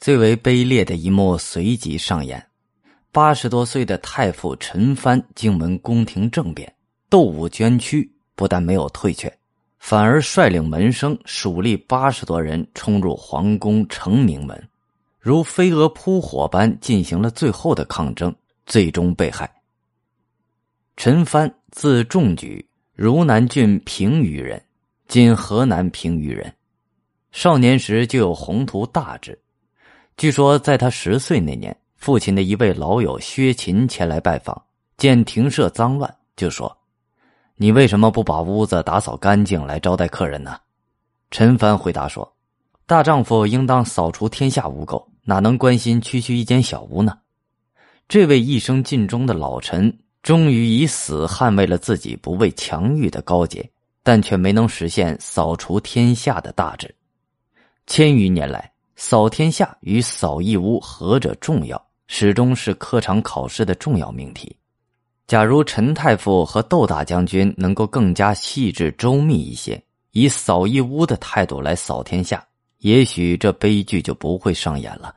最为卑劣的一幕随即上演：八十多岁的太傅陈蕃经闻宫廷政变，斗武捐躯，不但没有退却，反而率领门生属吏八十多人冲入皇宫承明门，如飞蛾扑火般进行了最后的抗争，最终被害。陈蕃字仲举，汝南郡平舆人，今河南平舆人。少年时就有宏图大志。据说，在他十岁那年，父亲的一位老友薛勤前来拜访，见庭舍脏乱，就说：“你为什么不把屋子打扫干净来招待客人呢？”陈蕃回答说：“大丈夫应当扫除天下污垢，哪能关心区区一间小屋呢？”这位一生尽忠的老臣，终于以死捍卫了自己不畏强欲的高洁，但却没能实现扫除天下的大志。千余年来。扫天下与扫义乌何者重要？始终是科场考试的重要命题。假如陈太傅和窦大将军能够更加细致周密一些，以扫义乌的态度来扫天下，也许这悲剧就不会上演了。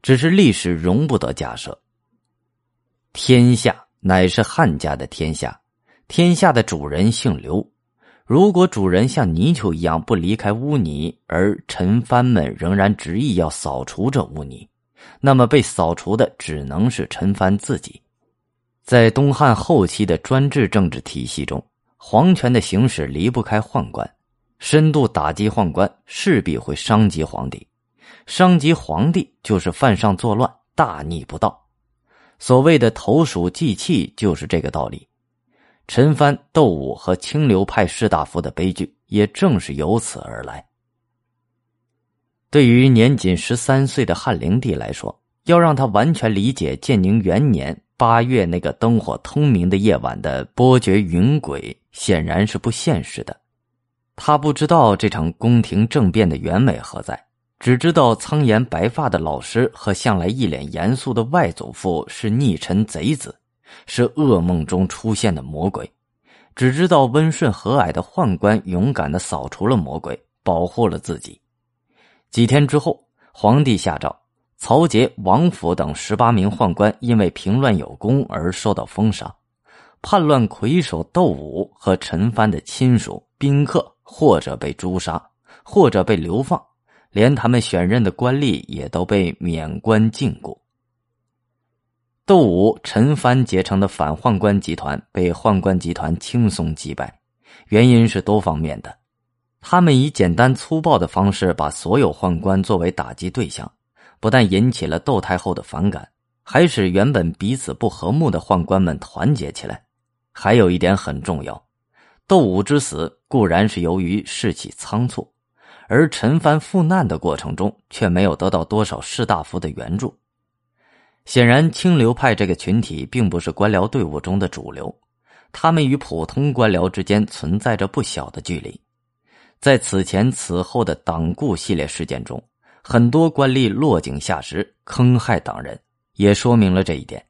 只是历史容不得假设。天下乃是汉家的天下，天下的主人姓刘。如果主人像泥鳅一样不离开污泥，而陈蕃们仍然执意要扫除这污泥，那么被扫除的只能是陈蕃自己。在东汉后期的专制政治体系中，皇权的行使离不开宦官，深度打击宦官势必会伤及皇帝，伤及皇帝就是犯上作乱，大逆不道。所谓的投鼠忌器，就是这个道理。陈蕃、窦武和清流派士大夫的悲剧，也正是由此而来。对于年仅十三岁的汉灵帝来说，要让他完全理解建宁元年八月那个灯火通明的夜晚的波谲云诡，显然是不现实的。他不知道这场宫廷政变的原委何在，只知道苍颜白发的老师和向来一脸严肃的外祖父是逆臣贼子。是噩梦中出现的魔鬼，只知道温顺和蔼的宦官勇敢的扫除了魔鬼，保护了自己。几天之后，皇帝下诏，曹节、王府等十八名宦官因为平乱有功而受到封赏，叛乱魁首窦武和陈蕃的亲属宾客，或者被诛杀，或者被流放，连他们选任的官吏也都被免官禁锢。窦武、陈蕃结成的反宦官集团被宦官集团轻松击败，原因是多方面的。他们以简单粗暴的方式把所有宦官作为打击对象，不但引起了窦太后的反感，还使原本彼此不和睦的宦官们团结起来。还有一点很重要，窦武之死固然是由于士气仓促，而陈蕃赴难的过程中却没有得到多少士大夫的援助。显然，清流派这个群体并不是官僚队伍中的主流，他们与普通官僚之间存在着不小的距离。在此前此后的党锢系列事件中，很多官吏落井下石，坑害党人，也说明了这一点。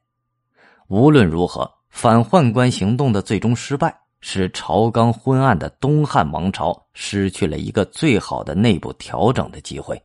无论如何，反宦官行动的最终失败，使朝纲昏暗的东汉王朝失去了一个最好的内部调整的机会。